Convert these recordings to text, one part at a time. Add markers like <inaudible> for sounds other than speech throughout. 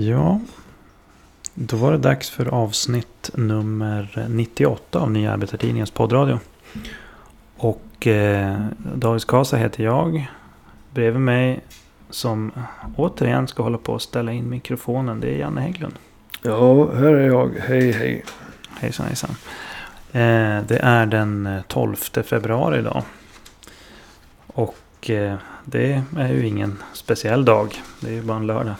Ja, då var det dags för avsnitt nummer 98 av Nya Arbetartidningens poddradio. Och eh, David Skasa heter jag. Bredvid mig som återigen ska hålla på att ställa in mikrofonen. Det är Janne Hägglund. Ja, här är jag. Hej, hej. Hejsan, hejsan. Eh, det är den 12 februari idag. Och eh, det är ju ingen speciell dag. Det är ju bara en lördag.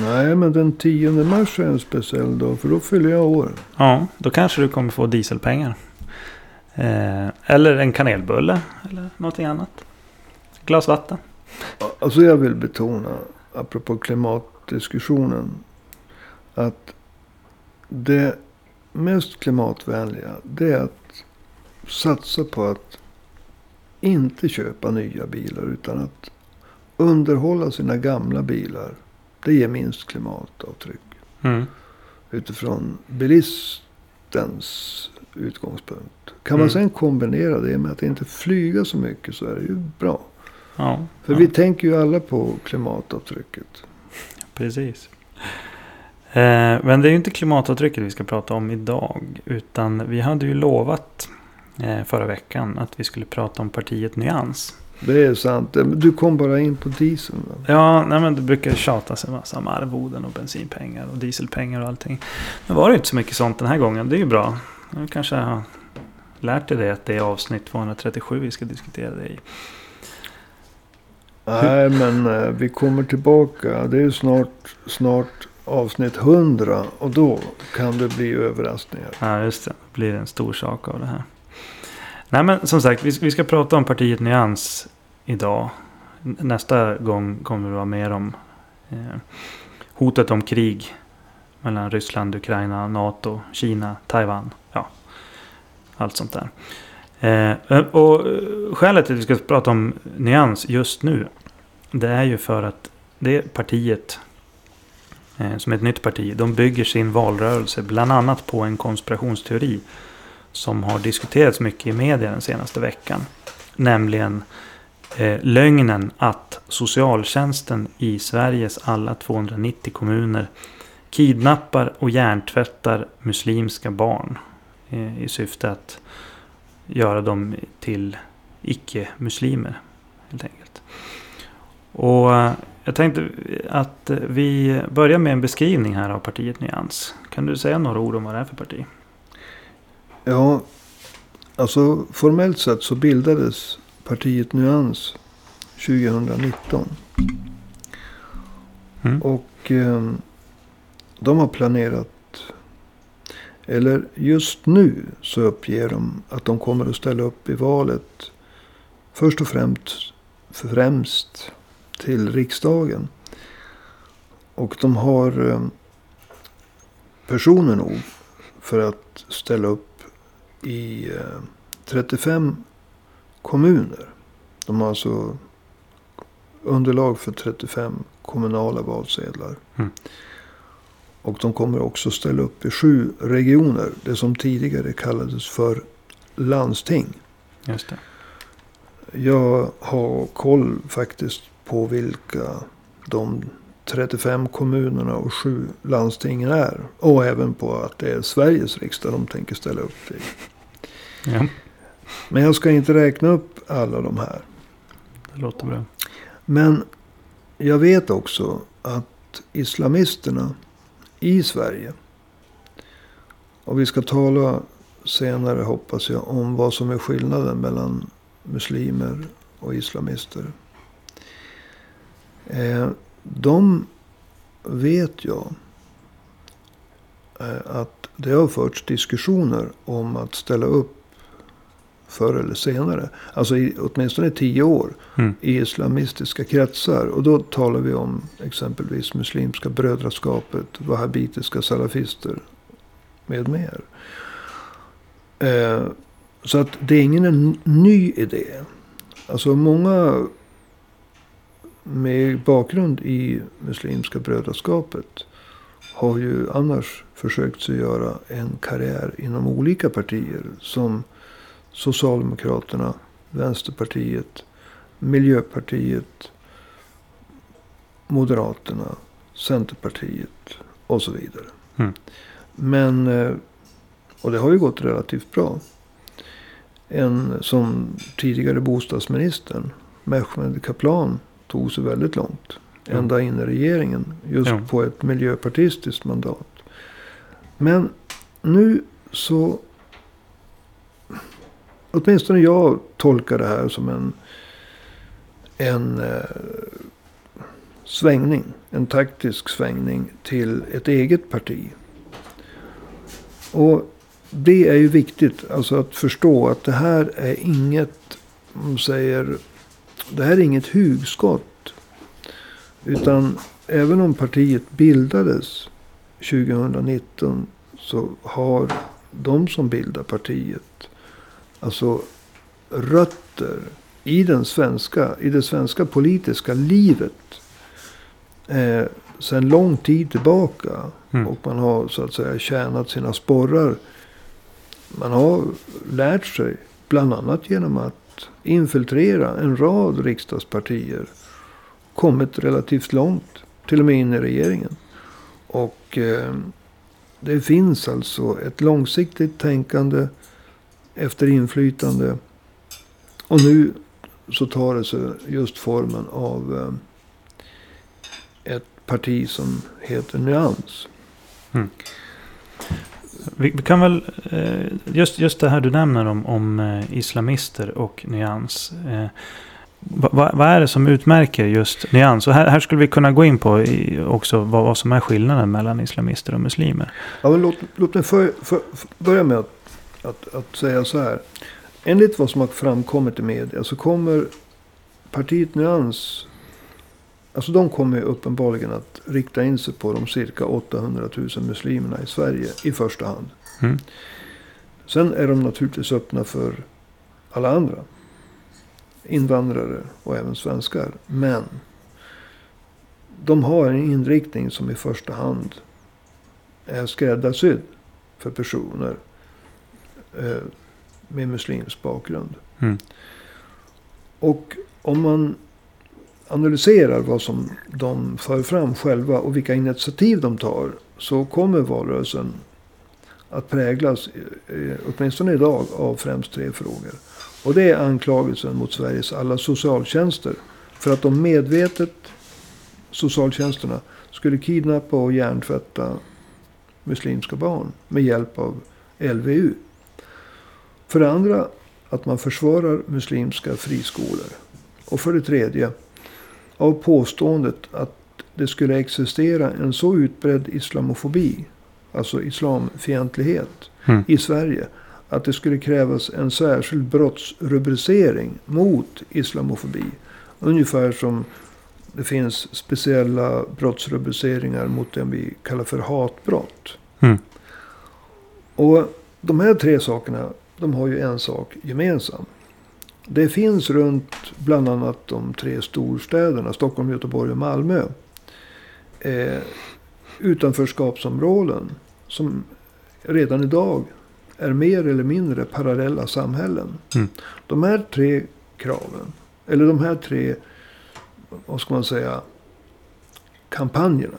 Nej, men den 10 mars är en speciell dag. För då fyller jag år. Ja, då kanske du kommer få dieselpengar. Eh, eller en kanelbulle. Eller någonting annat. Glas vatten. Alltså jag vill betona, apropå klimatdiskussionen. Att det mest klimatvänliga. Det är att satsa på att inte köpa nya bilar. Utan att underhålla sina gamla bilar. Det ger minst klimatavtryck. Mm. Utifrån bilistens utgångspunkt. Kan man Mm. sen kombinera det med att inte flyga så mycket så är det ju bra. Ja, För ja, vi tänker ju alla på klimatavtrycket. precis. Eh, men det är ju inte klimatavtrycket vi ska prata om idag. Utan vi hade ju lovat eh, förra veckan att vi skulle prata om partiet Nyans. Det är sant. Du kom bara in på dieseln. Ja, nej men det brukar tjatas en massa om arvoden och bensinpengar och dieselpengar och allting. Nu var det inte så mycket sånt den här gången. Det är ju bra. Nu kanske jag har lärt dig det att det är avsnitt 237 vi ska diskutera det i. Nej, men eh, vi kommer tillbaka. Det är ju snart, snart avsnitt 100. Och då kan det bli överraskningar. Ja, just det. Det blir en stor sak av det här. Nej, men som sagt, vi, vi ska prata om partiet Nyans idag. Nästa gång kommer det vara mer om eh, hotet om krig mellan Ryssland, Ukraina, NATO, Kina, Taiwan. Ja, allt sånt där. Eh, eh och eh, skälet till att vi ska prata om Nyans just nu. Det är ju för att det partiet eh, som är ett nytt parti. De bygger sin valrörelse bland annat på en konspirationsteori. Som har diskuterats mycket i media den senaste veckan. Nämligen eh, lögnen att socialtjänsten i Sveriges alla 290 kommuner kidnappar och hjärntvättar muslimska barn. Eh, I syfte att göra dem till icke-muslimer. Helt enkelt. Och eh, jag tänkte att vi börjar med en beskrivning här av partiet Nyans. Kan du säga några ord om vad det är för parti? Ja, alltså formellt sett så bildades partiet Nyans 2019. Mm. Och eh, de har planerat. Eller just nu så uppger de att de kommer att ställa upp i valet. Först och främst, främst till riksdagen. Och de har eh, personer nog för att ställa upp i eh, 35 kommuner. De har alltså underlag för 35 kommunala valsedlar. Mm. Och de kommer också ställa upp i sju regioner. Det som tidigare kallades för landsting. Just det. Jag har koll faktiskt på vilka de 35 kommunerna och sju landstingen är. Och även på att det är Sveriges riksdag de tänker ställa upp i. Ja, Men jag ska inte räkna upp alla de här. det låter bra. Men jag vet också att islamisterna i Sverige. Och vi ska tala senare hoppas jag om vad som är skillnaden mellan muslimer och islamister. Eh, de vet jag eh, att det har förts diskussioner om att ställa upp förr eller senare. Alltså i åtminstone tio år Mm. i islamistiska kretsar. Och då talar vi om exempelvis Muslimska brödraskapet, wahhabitiska salafister med mer. Eh, så att det är ingen en ny idé. Alltså många med bakgrund i Muslimska brödraskapet har ju annars försökt sig göra en karriär inom olika partier. Som Socialdemokraterna, Vänsterpartiet, Miljöpartiet, Moderaterna, Centerpartiet och så vidare. Mm. Men, eh, och det har ju gått relativt bra. En som tidigare bostadsministern, Mehmet Kaplan, tog sig väldigt långt. Ja. Ända in i regeringen. Just Ja. på ett miljöpartistiskt mandat. Men nu så... Åtminstone jag tolkar det här som en, en eh, svängning. En taktisk svängning till ett eget parti. Och det är ju viktigt. Alltså att förstå att det här är inget, man säger, det här är inget hugskott. Utan även om partiet bildades 2019 så har de som bildar partiet alltså rötter i, den svenska, i det svenska politiska livet. Eh, sedan lång tid tillbaka. Mm. Och man har så att säga tjänat sina sporrar. Man har lärt sig bland annat genom att infiltrera en rad riksdagspartier. Kommit relativt långt. Till och med in i regeringen. Och eh, det finns alltså ett långsiktigt tänkande efter inflytande. Och nu så tar det sig just formen av eh, ett parti som heter Nyans. Mm. Vi, vi kan väl, eh, just, just det här du nämner om, om eh, islamister och nyans. Vad, va, va är det som utmärker just nyans? Och här, här skulle vi kunna gå in på i, också vad, vad som är skillnaden mellan islamister och muslimer. Ja, men låt, låt mig för, för, för, börja med att, att, att säga så här. Enligt vad som har framkommit i media så kommer partiet Nyans. Alltså de kommer uppenbarligen att rikta in sig på de cirka 800 000 muslimerna i Sverige i första hand. Mm. Sen är de naturligtvis öppna för alla andra. Invandrare och även svenskar. Men de har en inriktning som i första hand är skräddarsydd för personer eh, med muslimsk bakgrund. Mm. Och om man analyserar vad som de för fram själva och vilka initiativ de tar. Så kommer valrörelsen att präglas, eh, åtminstone idag, av främst tre frågor. Och det är anklagelsen mot Sveriges alla socialtjänster. För att de medvetet, socialtjänsterna, skulle kidnappa och hjärntvätta muslimska barn med hjälp av LVU. För det andra att man försvarar muslimska friskolor. Och för det tredje av påståendet att det skulle existera en så utbredd islamofobi, alltså islamfientlighet Mm. i Sverige. Att det skulle krävas en särskild brottsrubricering mot islamofobi. Ungefär som det finns speciella brottsrubriceringar mot det vi kallar för hatbrott. Mm. Och de här tre sakerna, de har ju en sak gemensam. Det finns runt bland annat de tre storstäderna, Stockholm, Göteborg och Malmö. Eh, utanförskapsområden som redan idag är mer eller mindre parallella samhällen. Mm. De här tre kraven, eller de här tre, vad ska man säga, kampanjerna.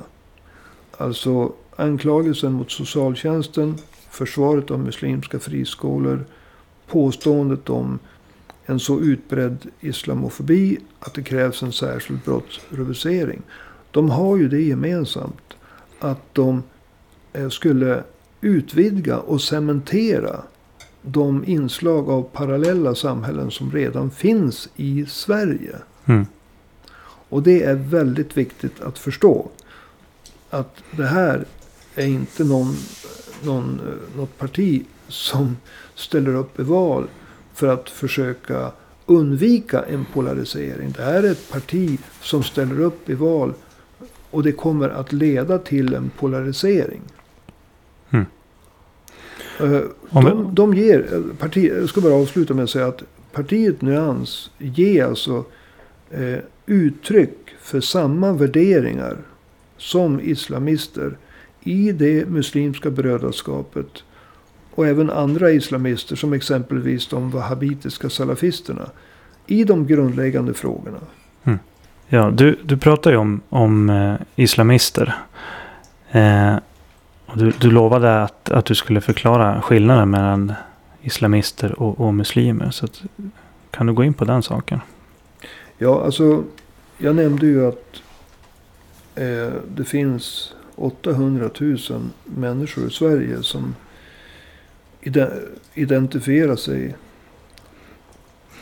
Alltså anklagelsen mot socialtjänsten, försvaret av muslimska friskolor, påståendet om en så utbredd islamofobi att det krävs en särskild brottsrubricering. De har ju det gemensamt att de eh, skulle utvidga och cementera de inslag av parallella samhällen som redan finns i Sverige. Mm. Och det är väldigt viktigt att förstå. Att det här är inte någon, någon, eh, något parti som ställer upp i val för att försöka undvika en polarisering. Det här är ett parti som ställer upp i val och det kommer att leda till en polarisering. Mm. De, de ger, eh, parti, jag ska bara avsluta med att säga att partiet Nyans ger alltså eh, uttryck för samma värderingar som islamister i det muslimska brödraskapet och även andra islamister som exempelvis de wahhabitiska salafisterna i de grundläggande frågorna. Mm. Ja, du, du pratar ju om, om eh, islamister. Eh, och du, du lovade att, att du skulle förklara skillnaden mellan islamister och, och muslimer. Så att, kan du gå in på den saken? Ja, alltså jag nämnde ju att eh, det finns 800 000 människor i Sverige som identifierar sig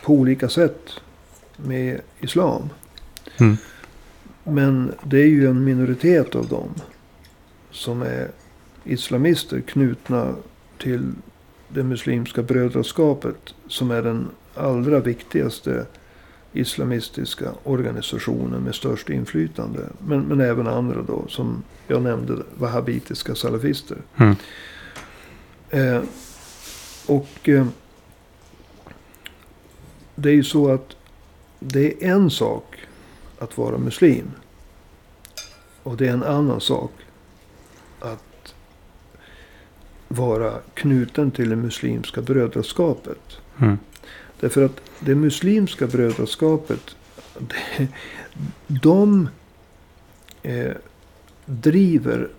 på olika sätt med islam. Mm. Men det är ju en minoritet av dem som är islamister knutna till det muslimska brödraskapet. Som är den allra viktigaste islamistiska organisationen med störst inflytande. Men, men även andra då, som jag nämnde, wahhabitiska salafister. Mm. Eh, och eh, det är ju så att det är en sak att vara muslim. Och det är en annan sak att vara knuten till det muslimska brödraskapet. Mm. Därför att det muslimska brödraskapet, det, de eh, driver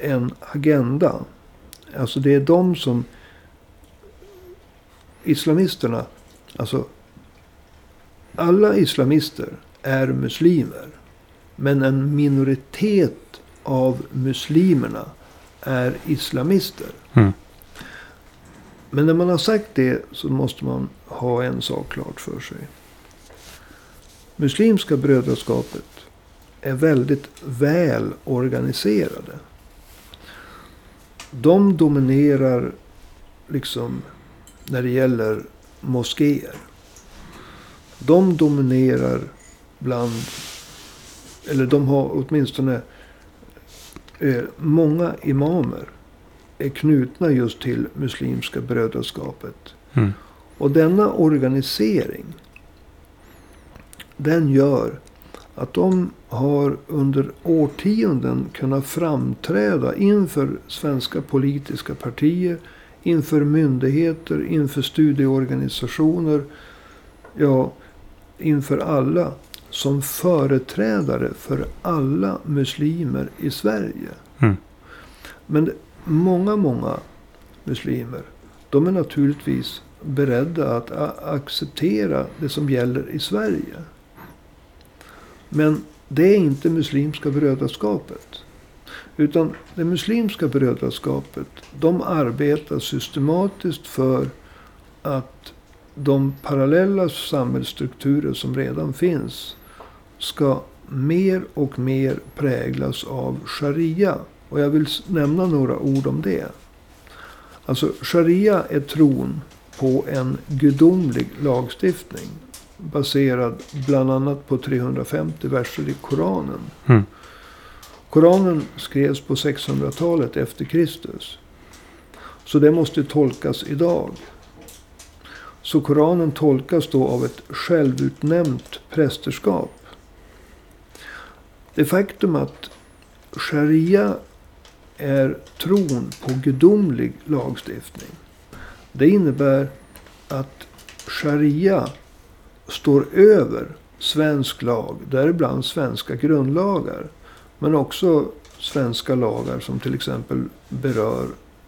en agenda. Alltså det är de som islamisterna, alltså alla islamister är muslimer. Men en minoritet av muslimerna är islamister. Mm. Men när man har sagt det så måste man ha en sak klart för sig. Muslimska brödraskapet är väldigt väl organiserade. De dominerar liksom när det gäller moskéer. De dominerar bland, eller de har åtminstone eh, många imamer är knutna just till Muslimska brödraskapet. Mm. Och denna organisering. Den gör att de har under årtionden kunnat framträda inför svenska politiska partier, inför myndigheter, inför studieorganisationer, ja, inför alla som företrädare för alla muslimer i Sverige. Mm. Men många, många muslimer, de är naturligtvis beredda att acceptera det som gäller i Sverige. Men det är inte Muslimska brödraskapet. Utan det Muslimska brödraskapet, de arbetar systematiskt för att de parallella samhällsstrukturer som redan finns ska mer och mer präglas av sharia. Och jag vill nämna några ord om det. Alltså sharia är tron på en gudomlig lagstiftning. Baserad bland annat på 350 verser i Koranen. Mm. Koranen skrevs på 600-talet efter Kristus. Så det måste tolkas idag. Så Koranen tolkas då av ett självutnämnt prästerskap. Det faktum att sharia är tron på gudomlig lagstiftning. Det innebär att sharia står över svensk lag, däribland svenska grundlagar. Men också svenska lagar som till exempel berör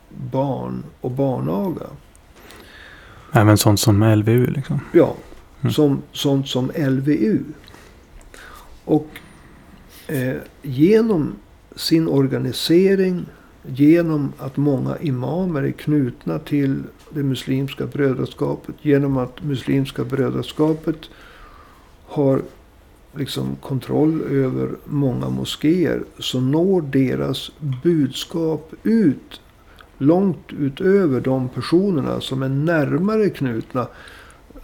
barn och barnaga. Även sånt som LVU liksom? Ja, mm. som, sånt som LVU. Och eh, genom sin organisering, genom att många imamer är knutna till det muslimska brödraskapet, genom att muslimska brödraskapet har liksom kontroll över många moskéer så når deras budskap ut långt utöver de personerna som är närmare knutna.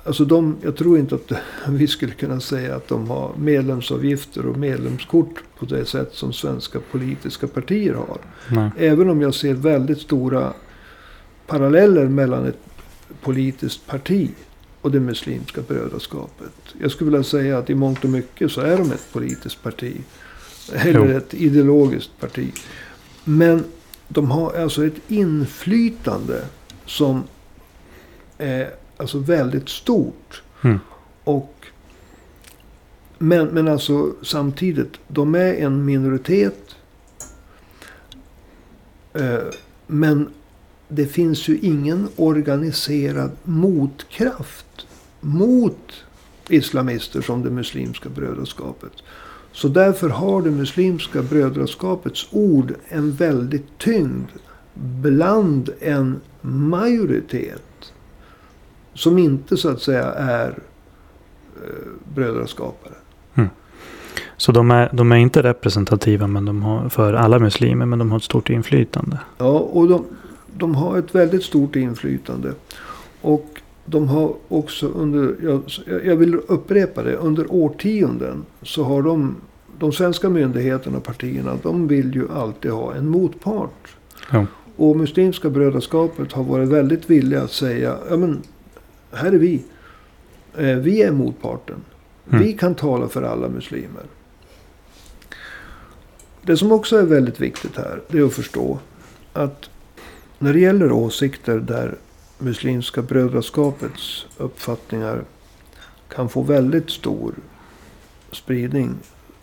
Alltså de, jag tror inte att <laughs> vi skulle kunna säga att de har medlemsavgifter och medlemskort på det sätt som svenska politiska partier har. Nej. Även om jag ser väldigt stora paralleller mellan ett politiskt parti och det muslimska brödraskapet. Jag skulle vilja säga att i mångt och mycket så är de ett politiskt parti. Eller jo. ett ideologiskt parti. Men de har alltså ett inflytande som är alltså väldigt stort. Mm. Och Men, men alltså samtidigt, de är en minoritet. Eh, men det finns ju ingen organiserad motkraft mot islamister som det muslimska brödraskapet. Så därför har det muslimska brödraskapets ord en väldigt tyngd bland en majoritet. Som inte så att säga är eh, brödraskapare. Så de är, de är inte representativa men de har, för alla muslimer, men de har ett stort inflytande. Ja, och de, de har ett väldigt stort inflytande. Och de har också under, jag, jag vill upprepa det, under årtionden så har de, de svenska myndigheterna och partierna, de vill ju alltid ha en motpart. Ja. Och Muslimska brödraskapet har varit väldigt villiga att säga, ja men här är vi. Eh, vi är motparten. Mm. Vi kan tala för alla muslimer. Det som också är väldigt viktigt här, det är att förstå att när det gäller åsikter där Muslimska brödraskapets uppfattningar kan få väldigt stor spridning.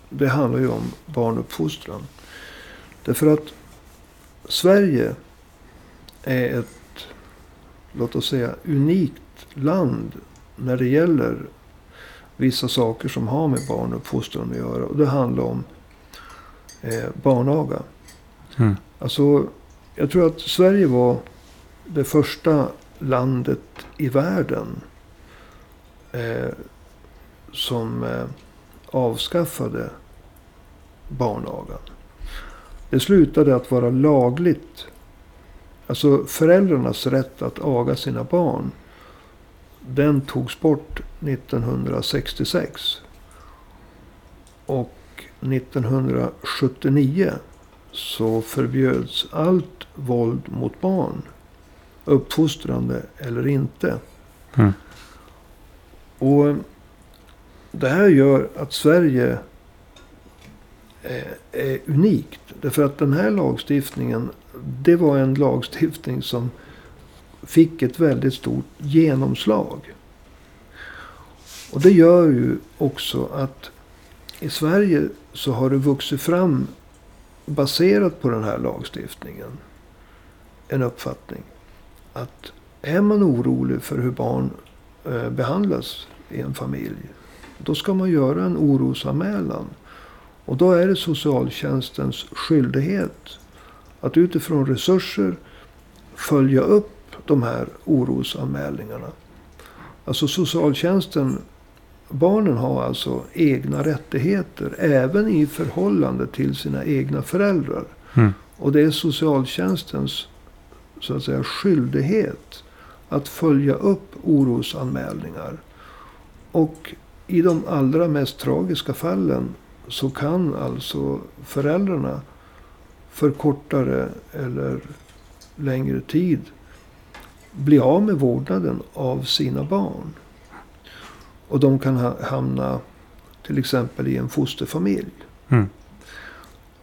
Det handlar ju om barnuppfostran. Därför att Sverige är ett, låt oss säga, unikt land när det gäller vissa saker som har med barnuppfostran att göra. Och det handlar om eh, barnaga. Mm. Alltså, jag tror att Sverige var det första landet i världen eh, som eh, avskaffade barnagan. Det slutade att vara lagligt. Alltså föräldrarnas rätt att aga sina barn. Den togs bort 1966. Och 1979 så förbjöds allt våld mot barn. Uppfostrande eller inte. Mm. Och det här gör att Sverige är, är unikt. Därför att den här lagstiftningen, det var en lagstiftning som fick ett väldigt stort genomslag. Och det gör ju också att i Sverige så har det vuxit fram, baserat på den här lagstiftningen, en uppfattning. Att är man orolig för hur barn eh, behandlas i en familj. Då ska man göra en orosanmälan. Och då är det socialtjänstens skyldighet att utifrån resurser följa upp de här orosanmälningarna. Alltså socialtjänsten, barnen har alltså egna rättigheter även i förhållande till sina egna föräldrar. Mm. Och det är socialtjänstens så att säga skyldighet att följa upp orosanmälningar. Och i de allra mest tragiska fallen så kan alltså föräldrarna för kortare eller längre tid bli av med vårdnaden av sina barn. Och de kan ha- hamna till exempel i en fosterfamilj. Mm.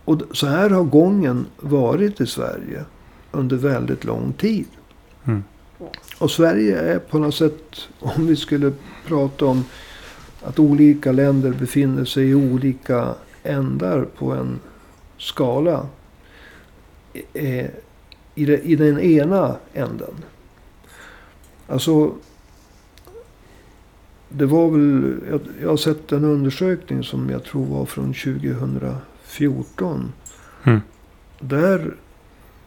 Och så här har gången varit i Sverige under väldigt lång tid. Mm. Och Sverige är på något sätt, om vi skulle prata om att olika länder befinner sig i olika ändar på en skala. eh, I, den ena änden. Alltså. Det var väl, jag, jag har sett en undersökning som jag tror var från 2014. Mm. Där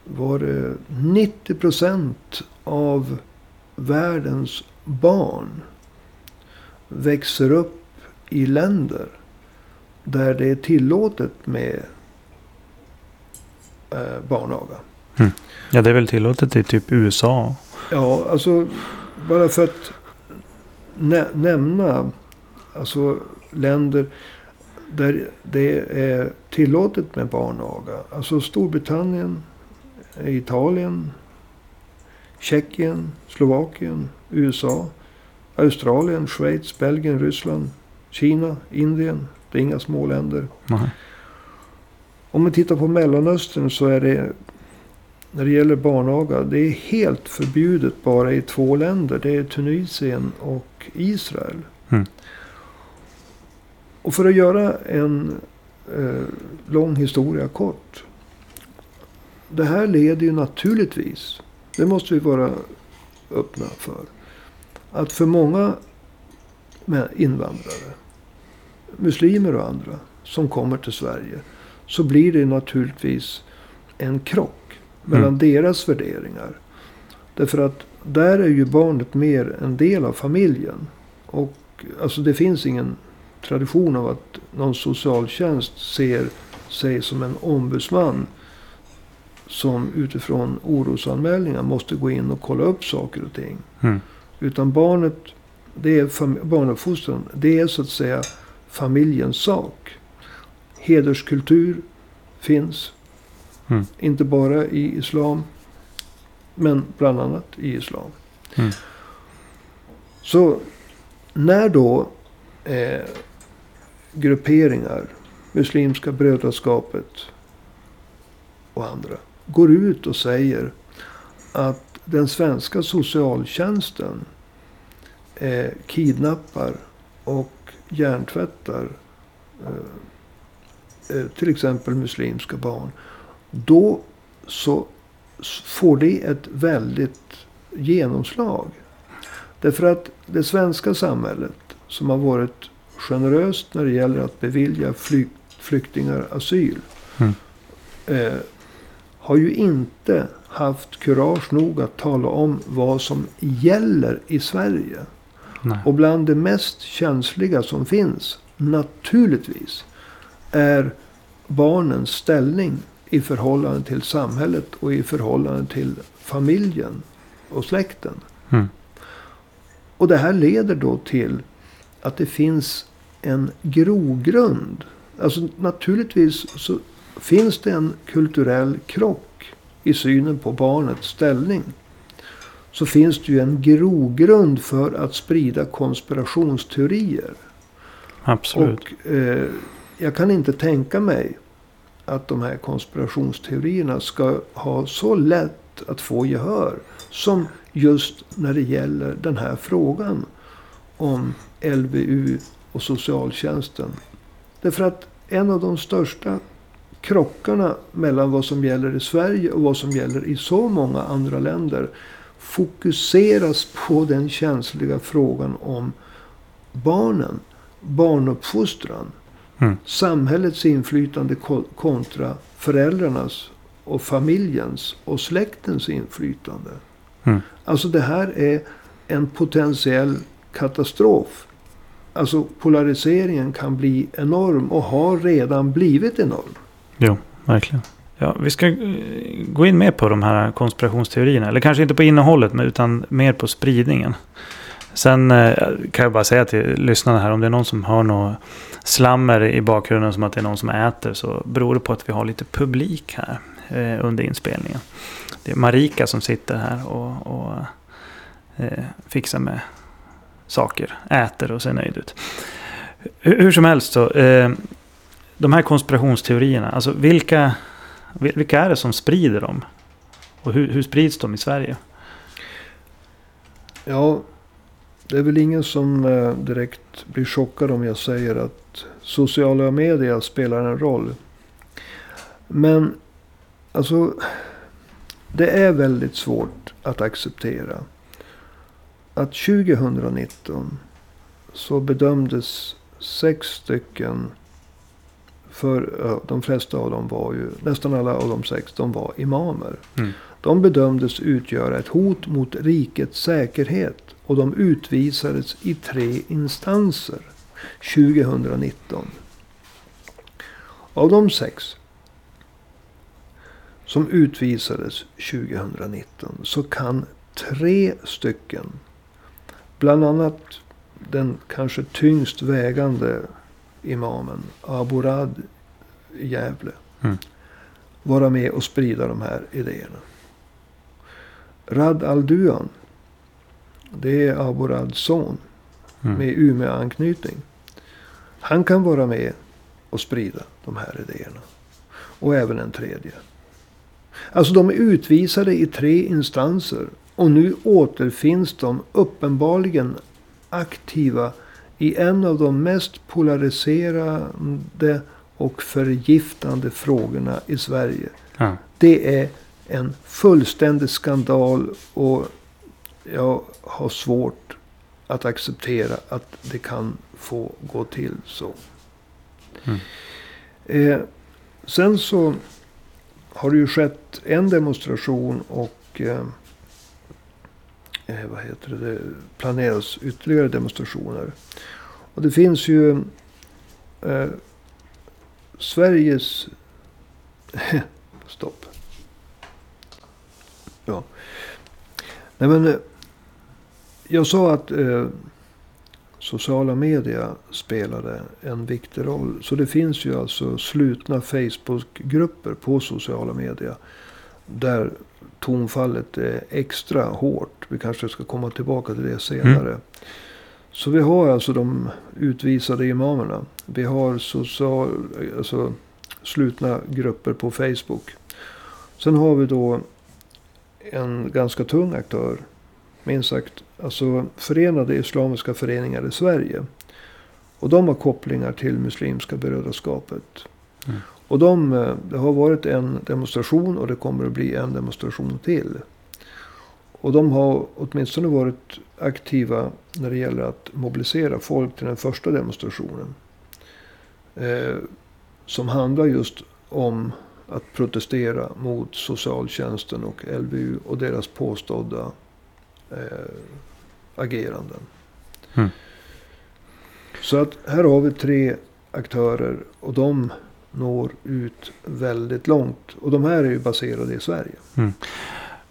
var det 90 procent av världens barn växer upp i länder där det är tillåtet med eh, barnaga. Ja, det är väl tillåtet i typ USA. Ja, alltså bara för att nä nämna alltså länder där det är tillåtet med barnaga. Alltså Storbritannien, Italien, Tjeckien, Slovakien, USA, Australien, Schweiz, Belgien, Ryssland, Kina, Indien. Det är inga små länder. Nej. Om man tittar på Mellanöstern så är det när det gäller barnaga. Det är helt förbjudet bara i två länder. Det är Tunisien och Israel. Mm. Och för att göra en eh, lång historia kort. Det här leder ju naturligtvis, det måste vi vara öppna för. Att för många invandrare, muslimer och andra, som kommer till Sverige. Så blir det naturligtvis en krock mellan mm. deras värderingar. Därför att där är ju barnet mer en del av familjen. Och alltså det finns ingen tradition av att någon socialtjänst ser sig som en ombudsman. Som utifrån orosanmälningar måste gå in och kolla upp saker och ting. Mm. Utan barnet, det är barnuppfostran. Det är så att säga familjens sak. Hederskultur finns. Mm. Inte bara i islam. Men bland annat i islam. Mm. Så när då eh, grupperingar, Muslimska brödraskapet och andra, går ut och säger att den svenska socialtjänsten eh, kidnappar och hjärntvättar eh, eh, till exempel muslimska barn. Då så får det ett väldigt genomslag. Därför att det svenska samhället som har varit generöst när det gäller att bevilja flyk, flyktingar asyl. Mm. Eh, har ju inte haft kurage nog att tala om vad som gäller i Sverige. Nej. Och bland det mest känsliga som finns, naturligtvis, är barnens ställning i förhållande till samhället och i förhållande till familjen och släkten. Mm. Och det här leder då till att det finns en grogrund. Alltså naturligtvis så finns det en kulturell krock i synen på barnets ställning så finns det ju en grogrund för att sprida konspirationsteorier. Absolut. Och eh, jag kan inte tänka mig att de här konspirationsteorierna ska ha så lätt att få gehör. Som just när det gäller den här frågan om LVU och socialtjänsten. Därför att en av de största krockarna mellan vad som gäller i Sverige och vad som gäller i så många andra länder fokuseras på den känsliga frågan om barnen. Barnuppfostran. Mm. Samhällets inflytande kontra föräldrarnas och familjens och släktens inflytande. Mm. Alltså det här är en potentiell katastrof. Alltså polariseringen kan bli enorm och har redan blivit enorm. Jo, verkligen. Ja, vi ska eh, gå in mer på de här konspirationsteorierna. Eller kanske inte på innehållet, men utan mer på spridningen. Sen eh, kan jag bara säga till lyssnarna här, om det är någon som har något slammer i bakgrunden som att det är någon som äter, så beror det på att vi har lite publik här eh, under inspelningen. Det är Marika som sitter här och, och eh, fixar med saker, äter och ser nöjd ut. Hur, hur som helst så, eh, de här konspirationsteorierna, alltså vilka vilka är det som sprider dem? Och hur, hur sprids de i Sverige? Ja, det är väl ingen som eh, direkt blir chockad om jag säger att sociala medier spelar en roll. Men alltså, det är väldigt svårt att acceptera att 2019 så bedömdes sex stycken för de flesta av dem var ju, nästan alla av de sex, de var imamer. Mm. De bedömdes utgöra ett hot mot rikets säkerhet. Och de utvisades i tre instanser 2019. Av de sex som utvisades 2019 så kan tre stycken, bland annat den kanske tyngst vägande imamen Aburad i Gävle. Mm. Vara med och sprida de här idéerna. Rad al-Duan. Det är Aburads son. Mm. Med Umeå-anknytning. Han kan vara med och sprida de här idéerna. Och även en tredje. Alltså de är utvisade i tre instanser. Och nu återfinns de uppenbarligen aktiva i en av de mest polariserande och förgiftande frågorna i Sverige. Ja. Det är en fullständig skandal och jag har svårt att acceptera att det kan få gå till så. Mm. Eh, sen så har det ju skett en demonstration och eh, eh, vad heter det, det planeras ytterligare demonstrationer. Och det finns ju eh, Sveriges... <laughs> Stopp. Ja. Nej men. Eh, jag sa att eh, sociala media spelade en viktig roll. Så det finns ju alltså slutna Facebookgrupper på sociala media. Där tonfallet är extra hårt. Vi kanske ska komma tillbaka till det senare. Så vi har alltså de utvisade imamerna. Vi har social, alltså slutna grupper på Facebook. Sen har vi då en ganska tung aktör. Minst sagt, alltså Förenade Islamiska Föreningar i Sverige. Och de har kopplingar till Muslimska brödraskapet. Mm. Och de, eh, det har varit en demonstration och det kommer att bli en demonstration till. Och de har åtminstone varit aktiva när det gäller att mobilisera folk till den första demonstrationen. Eh, som handlar just om att protestera mot socialtjänsten och LVU och deras påstådda eh, ageranden. Mm. Så att här har vi tre aktörer och de når ut väldigt långt. Och de här är ju baserade i Sverige.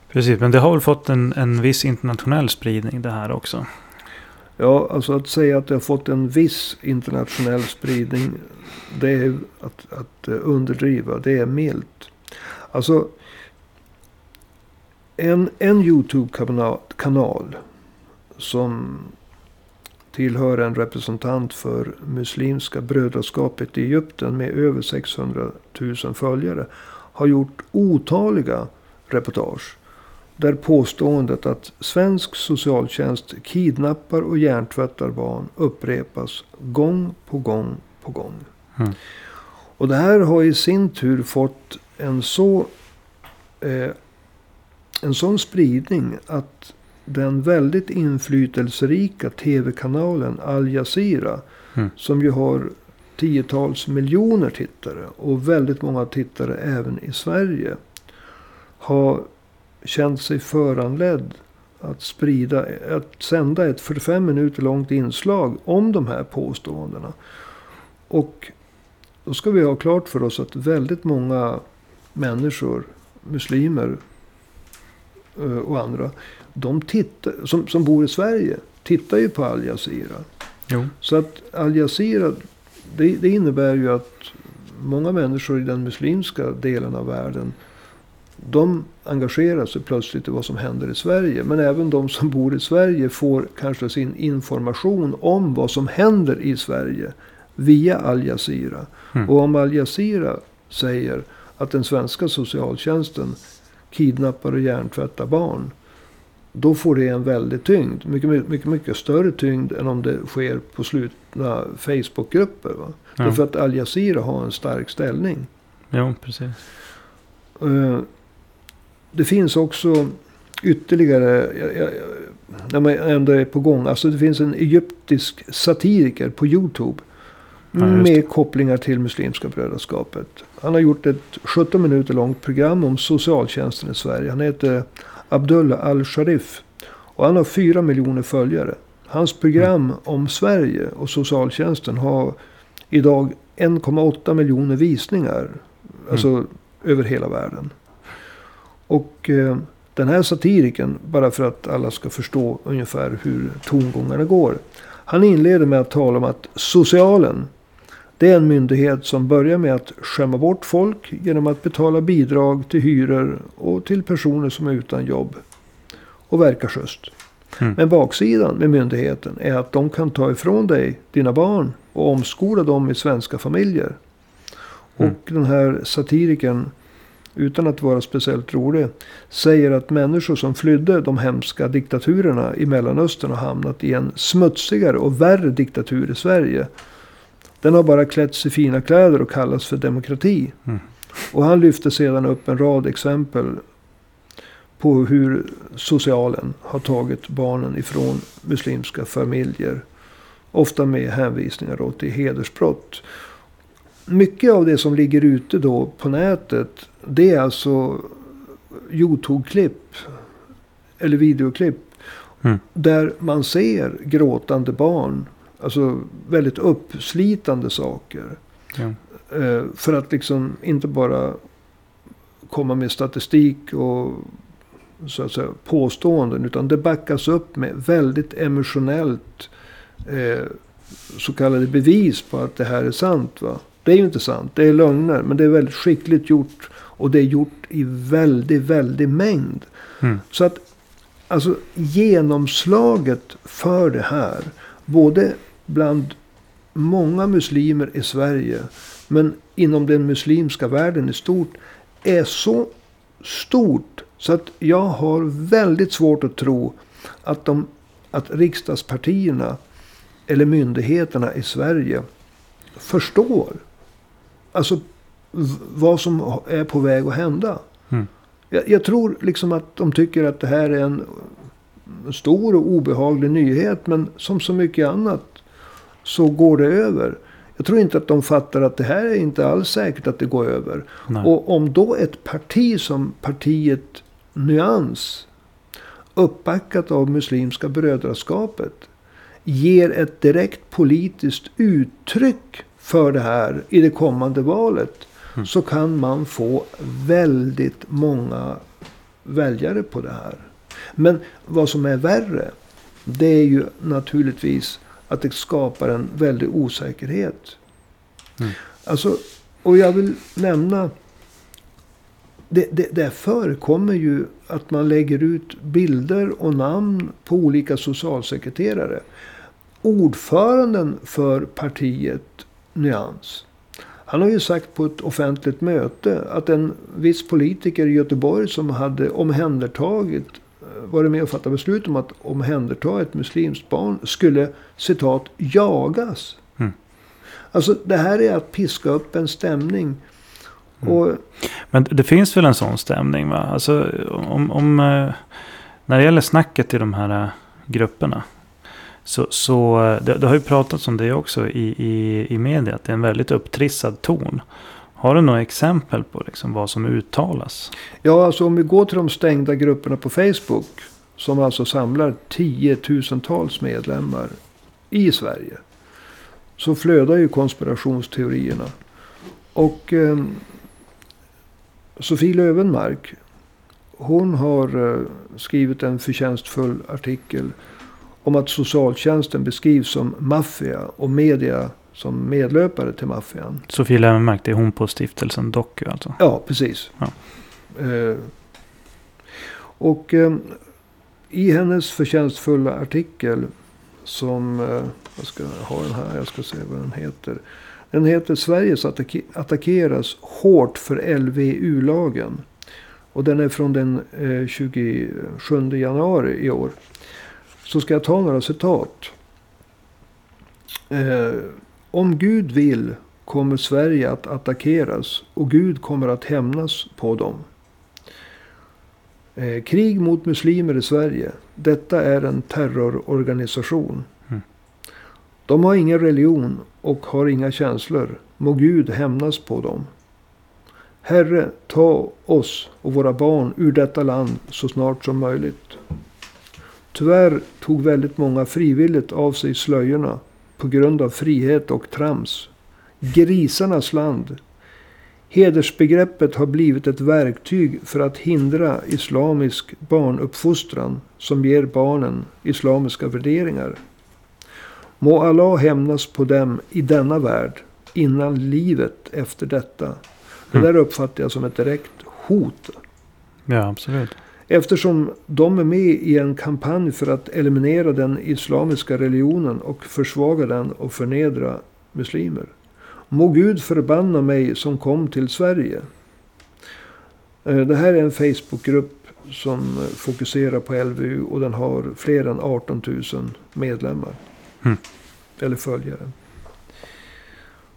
Precis, men det har väl fått en, en viss internationell spridning det här också. Ja, alltså att säga att det har fått en viss internationell spridning. Det är att, att eh, underdriva. Det är milt. Alltså. En, en YouTube-kanal. Som tillhör en representant för Muslimska brödraskapet i Egypten. Med över 600 000 följare. Har gjort otaliga reportage. Där påståendet att svensk socialtjänst kidnappar och hjärntvättar barn upprepas gång på gång på gång. Mm. Och det här har i sin tur fått en så eh, en sån spridning att den väldigt inflytelserika tv-kanalen Al Jazeera. Mm. Som ju har tiotals miljoner tittare och väldigt många tittare även i Sverige. Har känt sig föranledd att sprida, att sända ett 45 minuter långt inslag om de här påståendena. Och då ska vi ha klart för oss att väldigt många människor, muslimer eh, och andra, de tittar, som, som bor i Sverige, tittar ju på Al Jazeera. Jo. Så att Al Jazeera, det, det innebär ju att många människor i den muslimska delen av världen. De engagerar sig plötsligt i vad som händer i Sverige. Men även de som bor i Sverige får kanske sin information om vad som händer i Sverige. Via Al Jazeera. Mm. Och om Al Jazeera säger att den svenska socialtjänsten kidnappar och hjärntvättar barn. Då får det en väldig tyngd. Mycket, mycket, mycket, större tyngd än om det sker på slutna Facebookgrupper. Va? Ja. Därför att Al Jazeera har en stark ställning. Jo, precis. Eh, Det finns också ytterligare, när man ändå är på gång. Alltså det finns en egyptisk satiriker på YouTube. Ja, med kopplingar till Muslimska brödraskapet. Han har gjort ett 17 minuter långt program om socialtjänsten i Sverige. Han heter Abdullah Al-Sharif. Och han har 4 miljoner följare. Hans program Mm. om Sverige och socialtjänsten har idag 1,8 miljoner visningar. Alltså Mm. över hela världen. Och eh, den här satiriken, bara för att alla ska förstå ungefär hur tongångarna går. Han inleder med att tala om att socialen, det är en myndighet som börjar med att skämma bort folk genom att betala bidrag till hyror och till personer som är utan jobb. Och verkar schysst. Mm. Men baksidan med myndigheten är att de kan ta ifrån dig dina barn och omskola dem i svenska familjer. Mm. Och den här satirikern utan att vara speciellt rolig, säger att människor som flydde de hemska diktaturerna i Mellanöstern har hamnat i en smutsigare och värre diktatur i Sverige. Den har bara klätts i fina kläder och kallas för demokrati. Mm. Och han lyfte sedan upp en rad exempel på hur socialen har tagit barnen ifrån muslimska familjer. Ofta med hänvisningar då till hedersbrott. Mycket av det som ligger ute då på nätet. Det är alltså Youtube-klipp. Eller videoklipp. Mm. Där man ser gråtande barn. Alltså väldigt uppslitande saker. Ja. Eh, för att liksom inte bara komma med statistik och så att säga, påståenden. Utan det backas upp med väldigt emotionellt eh, så kallade bevis på att det här är sant. Va? Det är ju inte sant. Det är lögner. Men det är väldigt skickligt gjort. Och det är gjort i väldigt, väldigt mängd. Mm. Så att alltså genomslaget för det här. Både bland många muslimer i Sverige. Men inom den muslimska världen i stort. Är så stort. Så att jag har väldigt svårt att tro att, de, att riksdagspartierna eller myndigheterna i Sverige förstår. Alltså vad som är på väg att hända. Mm. Jag, jag tror liksom att de tycker att det här är en stor och obehaglig nyhet. Men som så mycket annat så går det över. Jag tror inte att de fattar att det här är inte alls säkert att det går över. Nej. Och om då ett parti som partiet Nyans uppbackat av Muslimska brödraskapet ger ett direkt politiskt uttryck för det här i det kommande valet. Mm. Så kan man få väldigt många väljare på det här. Men vad som är värre. Det är ju naturligtvis att det skapar en väldig osäkerhet. Mm. Alltså, och jag vill nämna. Det, det, det förekommer ju att man lägger ut bilder och namn på olika socialsekreterare. Ordföranden för partiet Nyans. Han har ju sagt på ett offentligt möte att en viss politiker i Göteborg som hade omhändertagit, varit med och fattat beslut om att omhänderta ett muslimskt barn skulle citat jagas. Mm. Alltså det här är att piska upp en stämning. Mm. Och Men det finns väl en sån stämning va? Alltså om, om eh, när det gäller snacket i de här eh, grupperna. Så, så eh, det, det har ju pratats om det också i, i, i media. Att det är en väldigt upptrissad ton. Har du några exempel på liksom vad som uttalas? Ja, alltså om vi går till de stängda grupperna på Facebook. Som alltså samlar tiotusentals medlemmar i Sverige. Så flödar ju konspirationsteorierna. Och eh, Sofie Lövenmark. Hon har eh, skrivit en förtjänstfull artikel. Om att socialtjänsten beskrivs som maffia och media som medlöpare till maffian. Sofie Löwenmark, det är hon på stiftelsen Doku alltså. Ja, precis. Ja. Eh, och eh, i hennes förtjänstfulla artikel som, eh, jag ska ha den här, jag ska se vad den heter. Den heter Sveriges attacke- attackeras hårt för LVU-lagen. Och den är från den eh, 27 januari i år. Så ska jag ta några citat. Om Gud vill kommer Sverige att attackeras och Gud kommer att hämnas på dem. Eh, krig mot muslimer i Sverige. Detta är en terrororganisation. Mm. De har ingen religion och har inga känslor. Må Gud hämnas på dem. Herre, ta oss och våra barn ur detta land så snart som möjligt. Tyvärr tog väldigt många frivilligt av sig slöjorna på grund av frihet och trams. Grisarnas land. Hedersbegreppet har blivit ett verktyg för att hindra islamisk barnuppfostran som ger barnen islamiska värderingar. Må Allah hämnas på dem i denna värld innan livet efter detta. Det Mm. där uppfattar jag som ett direkt hot. Ja, absolut. Eftersom de är med i en kampanj för att eliminera den islamiska religionen och försvaga den och förnedra muslimer. Må Gud förbanna mig som kom till Sverige. Eh, Det här är en Facebookgrupp som fokuserar på LVU och den har fler än 18 000 medlemmar. Mm. Eller följare.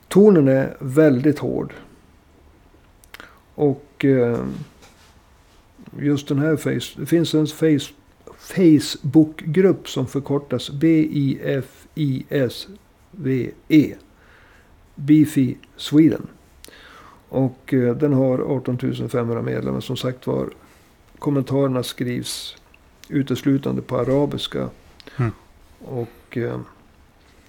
Tonen är väldigt hård. Och eh, just den här face, det finns en face, Facebookgrupp som förkortas B-I-F-I-S-V-E. Beefy Sweden. Och eh, den har 18 500 medlemmar. Som sagt var, kommentarerna skrivs uteslutande på arabiska. Mm. Och eh,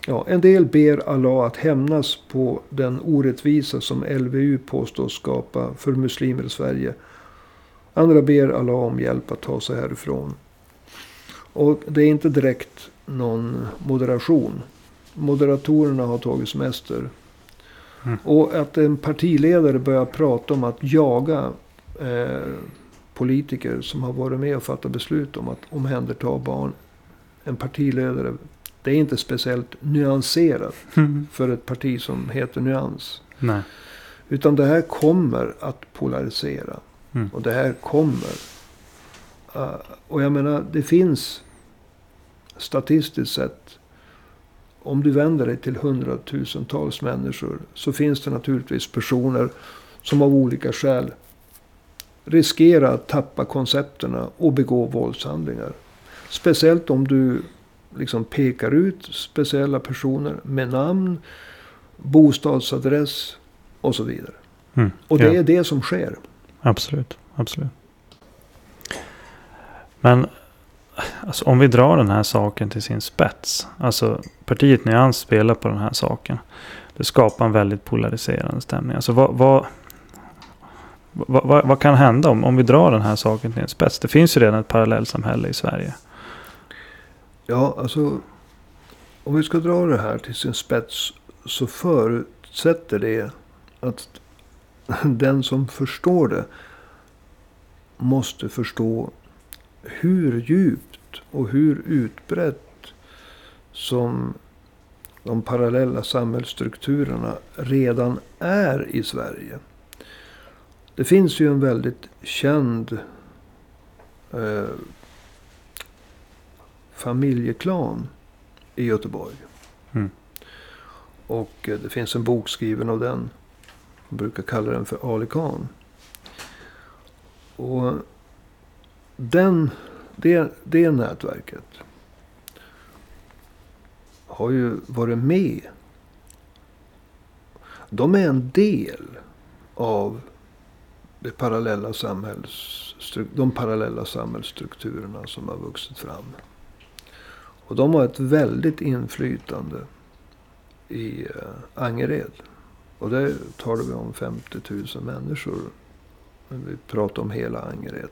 ja, en del ber Allah att hämnas på den orättvisa som LVU påstås skapa för muslimer i Sverige. Andra ber Allah om hjälp att ta sig härifrån. Och det är inte direkt någon moderation. Moderatorerna har tagit semester. Mm. Och att en partiledare börjar prata om att jaga eh, politiker som har varit med och fattat beslut om att omhänderta barn. En partiledare. Det är inte speciellt nyanserat för ett parti som heter Nyans. Nej. Utan det här kommer att polarisera. Mm. Och det här kommer. Uh, och jag menar, det finns statistiskt sett. Om du vänder dig till hundratusentals människor. Så finns det naturligtvis personer som av olika skäl riskerar att tappa koncepterna och begå våldshandlingar. Speciellt om du liksom pekar ut speciella personer med namn, bostadsadress och så vidare. Mm. Och det ja. är det som sker. Absolut, absolut. Men alltså, om vi drar den här saken till sin spets. Alltså partiet Nyans spelar på den här saken. Det skapar en väldigt polariserande stämning. Alltså vad, vad, vad, vad, vad kan hända om, om vi drar den här saken till en spets? Det finns ju redan ett parallellsamhälle i Sverige. Ja, alltså. Om vi ska dra det här till sin spets. Så förutsätter det att <laughs> den som förstår det. Måste förstå hur djupt och hur utbrett. Som de parallella samhällsstrukturerna redan är i Sverige. Det finns ju en väldigt känd eh, familjeklan i Göteborg. Mm. Och eh, det finns en bok skriven av den. Man brukar kalla den för Ali Khan. Och den, det, det nätverket har ju varit med. De är en del av det parallella samhälls, de parallella samhällsstrukturerna som har vuxit fram. Och de har ett väldigt inflytande i eh, Angered. Och det talar vi om 50 000 människor. Vi pratar om hela Angered.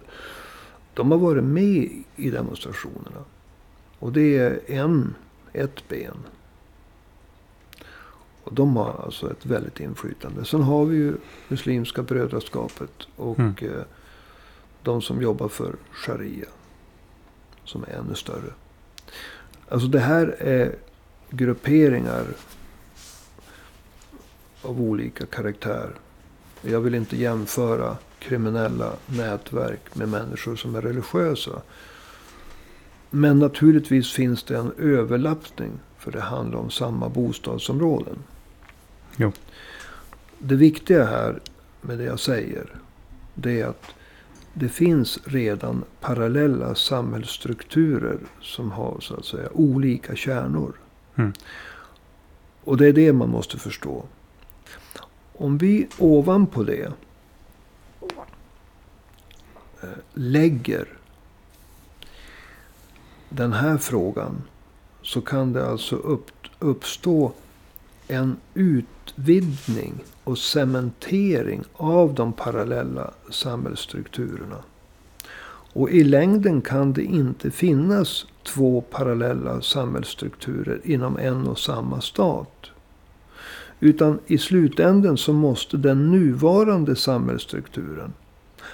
De har varit med i demonstrationerna. Och det är en, ett ben. Och de har alltså ett väldigt inflytande. Sen har vi ju Muslimska brödraskapet. Och Mm. eh, de som jobbar för Sharia. Som är ännu större. Alltså det här är grupperingar av olika karaktär. Jag vill inte jämföra kriminella nätverk med människor som är religiösa. Men naturligtvis finns det en överlappning. För det handlar om samma bostadsområden. Jo. Det viktiga här med det jag säger. Det är att det finns redan parallella samhällsstrukturer som har så att säga olika kärnor. Mm. Och det är det man måste förstå. Om vi ovanpå det eh, lägger den här frågan. Så kan det alltså upp, uppstå en utvidgning och cementering av de parallella samhällsstrukturerna. Och i längden kan det inte finnas två parallella samhällsstrukturer inom en och samma stat. Utan i slutänden så måste den nuvarande samhällsstrukturen,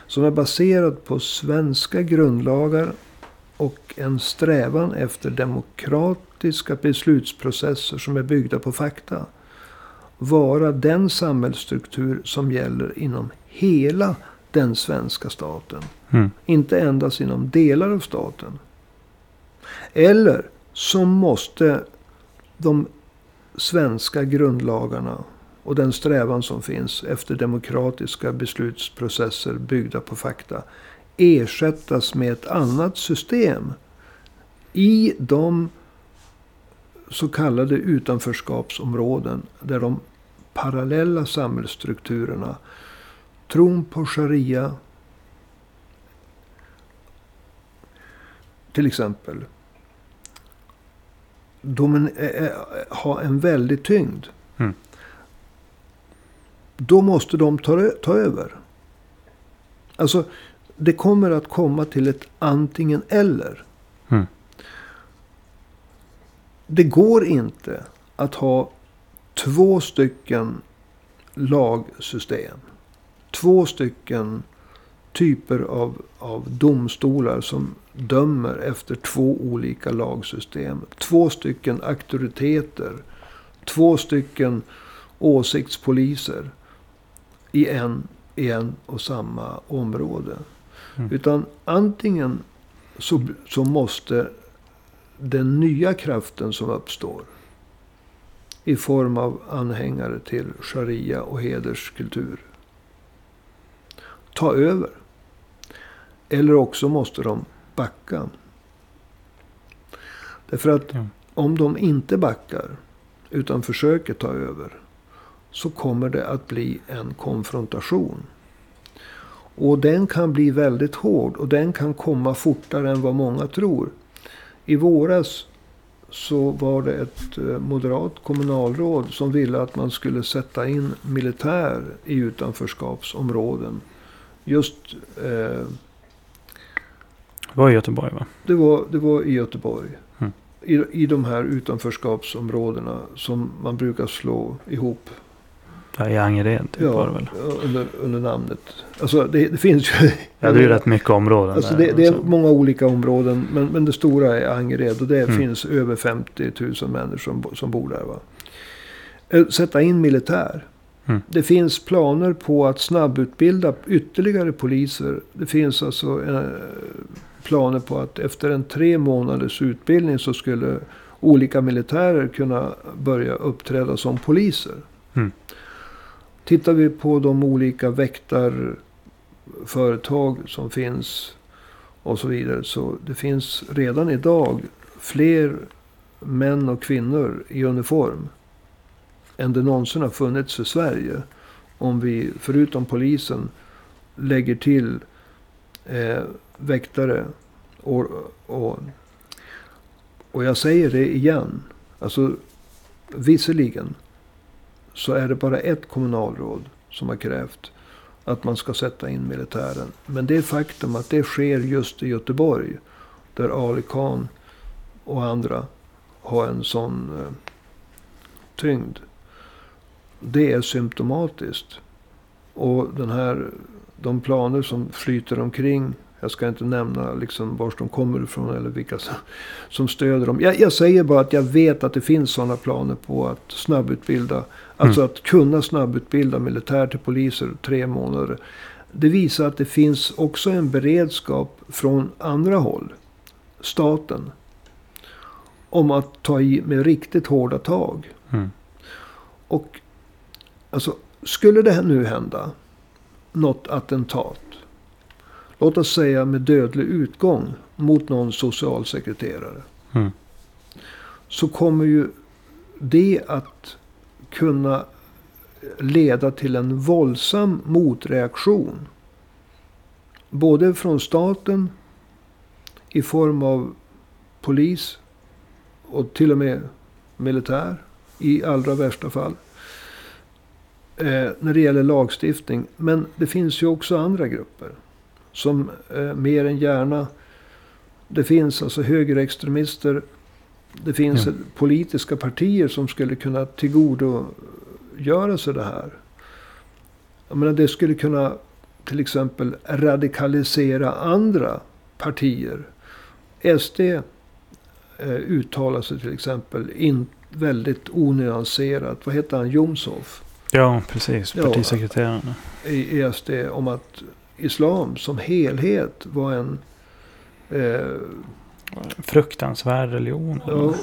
som är baserad på svenska grundlagar och en strävan efter demokratiska beslutsprocesser som är byggda på fakta. Vara den samhällsstruktur som gäller inom hela den svenska staten. Mm. Inte endast inom delar av staten. Eller så måste de svenska grundlagarna och den strävan som finns efter demokratiska beslutsprocesser byggda på fakta ersättas med ett annat system. I de så kallade utanförskapsområden där de parallella samhällsstrukturerna, tron på sharia, till exempel, de har en väldig tyngd. Mm. Då måste de ta, ta över. Alltså, det kommer att komma till ett antingen eller. Mm. Det går inte att ha två stycken lagsystem. Två stycken typer av, av domstolar som dömer efter två olika lagsystem. Två stycken auktoriteter. Två stycken åsiktspoliser. I en, i en och samma område. Mm. Utan antingen så, så måste den nya kraften som uppstår. I form av anhängare till sharia och hederskultur. Ta över. Eller också måste de backa. Därför att Ja. om de inte backar. Utan försöker ta över. Så kommer det att bli en konfrontation. Och den kan bli väldigt hård. Och den kan komma fortare än vad många tror. I våras så var det ett eh, moderat kommunalråd som ville att man skulle sätta in militär i utanförskapsområden. Just eh, Det var i Göteborg va? det, var, det var i Göteborg. Mm. I, I de här utanförskapsområdena som man brukar slå ihop. Ja, i Angered typ var det Ja, väl? under, under namnet. Alltså det, det finns ju... Ja, det är ju rätt mycket områden Alltså där. det, det är så. många olika områden. Men, men det stora är Angered. Och det Mm. finns över 50 000 människor som, som bor där. Va? Eh, Sätta in militär. Mm. Det finns planer på att snabbutbilda ytterligare poliser. Det finns alltså eh, planer på att efter en tre månaders utbildning så skulle olika militärer kunna börja uppträda som poliser. Mm. Tittar vi på de olika väktarföretag som finns och så vidare. Så det finns redan idag fler män och kvinnor i uniform än det någonsin har funnits i Sverige. Om vi förutom polisen lägger till eh, väktare. Och, och, och jag säger det igen. Alltså visserligen så är det bara ett kommunalråd som har krävt att man ska sätta in militären. Men det faktum att det sker just i Göteborg. Där Ali Khan och andra har en sån eh, tyngd. Det är symptomatiskt. Och den här, de planer som flyter omkring. Jag ska inte nämna liksom var de kommer ifrån eller vilka som, som stöder dem. Jag, jag säger bara att jag vet att det finns sådana planer på att snabbutbilda. Alltså att kunna snabbutbilda militär till poliser tre månader. Det visar att det finns också en beredskap från andra håll. Staten. Om att ta i med riktigt hårda tag. Mm. Och alltså, skulle det här nu hända något attentat. Låt oss säga med dödlig utgång mot någon socialsekreterare. Mm. Så kommer ju det att kunna leda till en våldsam motreaktion. Både från staten i form av polis och till och med militär i allra värsta fall. Eh, när det gäller lagstiftning. Men det finns ju också andra grupper. Som eh, mer än gärna. Det finns alltså högerextremister. Det finns Ja. politiska partier som skulle kunna tillgodogöra sig det här. Jag menar, det skulle kunna till exempel radikalisera andra partier. SD eh, uttalar sig till exempel in, väldigt onyanserat. Vad heter han? Jomshof? Ja, precis. Ja. Partisekreteraren. i i SD om att islam som helhet var en... Eh, Fruktansvärd religion. ja,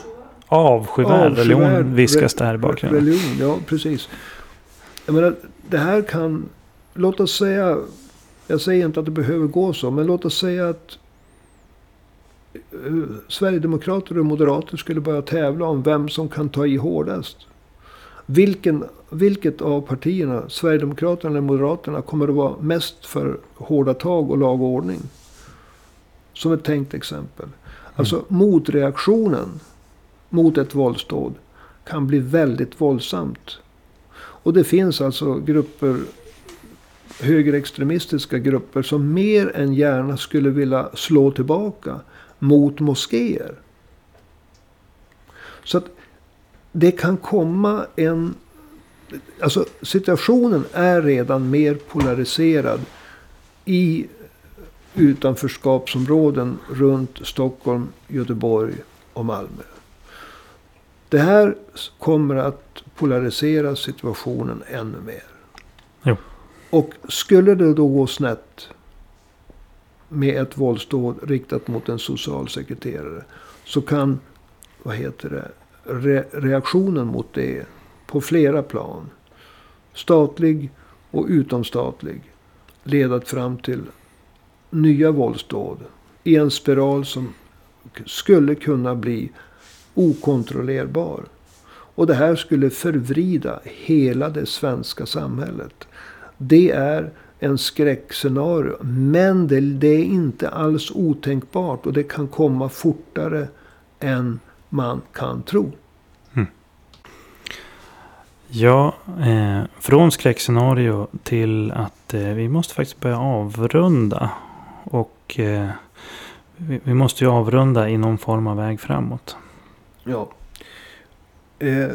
Avskyvärd religion avskyvärd viskas re- där i bakgrunden. Religion, ja precis. Jag menar, det här kan... Låt oss säga... Jag säger inte att det behöver gå så, men låt oss säga att eh, Sverigedemokrater och Moderater skulle börja tävla om vem som kan ta i hårdast. Vilken, vilket av partierna, Sverigedemokraterna eller Moderaterna, kommer att vara mest för hårda tag och lag och ordning? Som ett tänkt exempel. Alltså motreaktionen mot ett våldsdåd kan bli väldigt våldsamt. Och det finns alltså grupper, högerextremistiska grupper, som mer än gärna skulle vilja slå tillbaka mot moskéer. Så att det kan komma en... Alltså situationen är redan mer polariserad i utanförskapsområden runt Stockholm, Göteborg och Malmö. Det här kommer att polarisera situationen ännu mer. Jo. Och skulle det då gå snett med ett våldsdåd riktat mot en socialsekreterare. Så kan, vad heter det, re reaktionen mot det på flera plan. Statlig och utomstatlig. Ledat fram till nya våldsdåd. I en spiral som skulle kunna bli okontrollerbar. Och det här skulle förvrida hela det svenska samhället. Det är en skräckscenario. Men det, det är inte alls otänkbart. Och det kan komma fortare än man kan tro. Ja, eh, från skräckscenario till att eh, vi måste faktiskt börja avrunda. Och eh, vi, vi måste ju avrunda i någon form av väg framåt. Ja. Eh,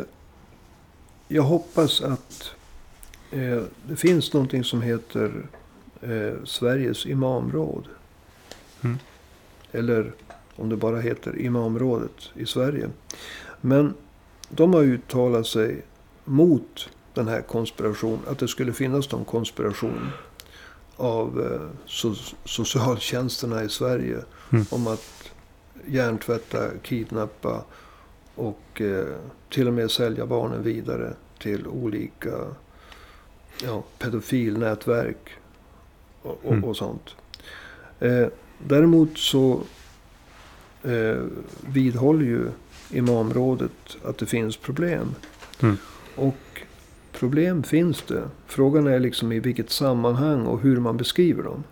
jag hoppas att eh, det finns någonting som heter eh, Sveriges imamråd. Mm. Eller om det bara heter imamrådet i Sverige. Men de har uttalat sig mot den här konspirationen. Att det skulle finnas någon konspiration av eh, so socialtjänsterna i Sverige. Mm. Om att hjärntvätta, kidnappa och eh, till och med sälja barnen vidare till olika ja, pedofilnätverk och, och, Mm. och sånt. Eh, däremot så eh, vidhåller ju imamrådet att det finns problem. Mm. Och problem finns det. Frågan är liksom i vilket sammanhang och hur man beskriver dem.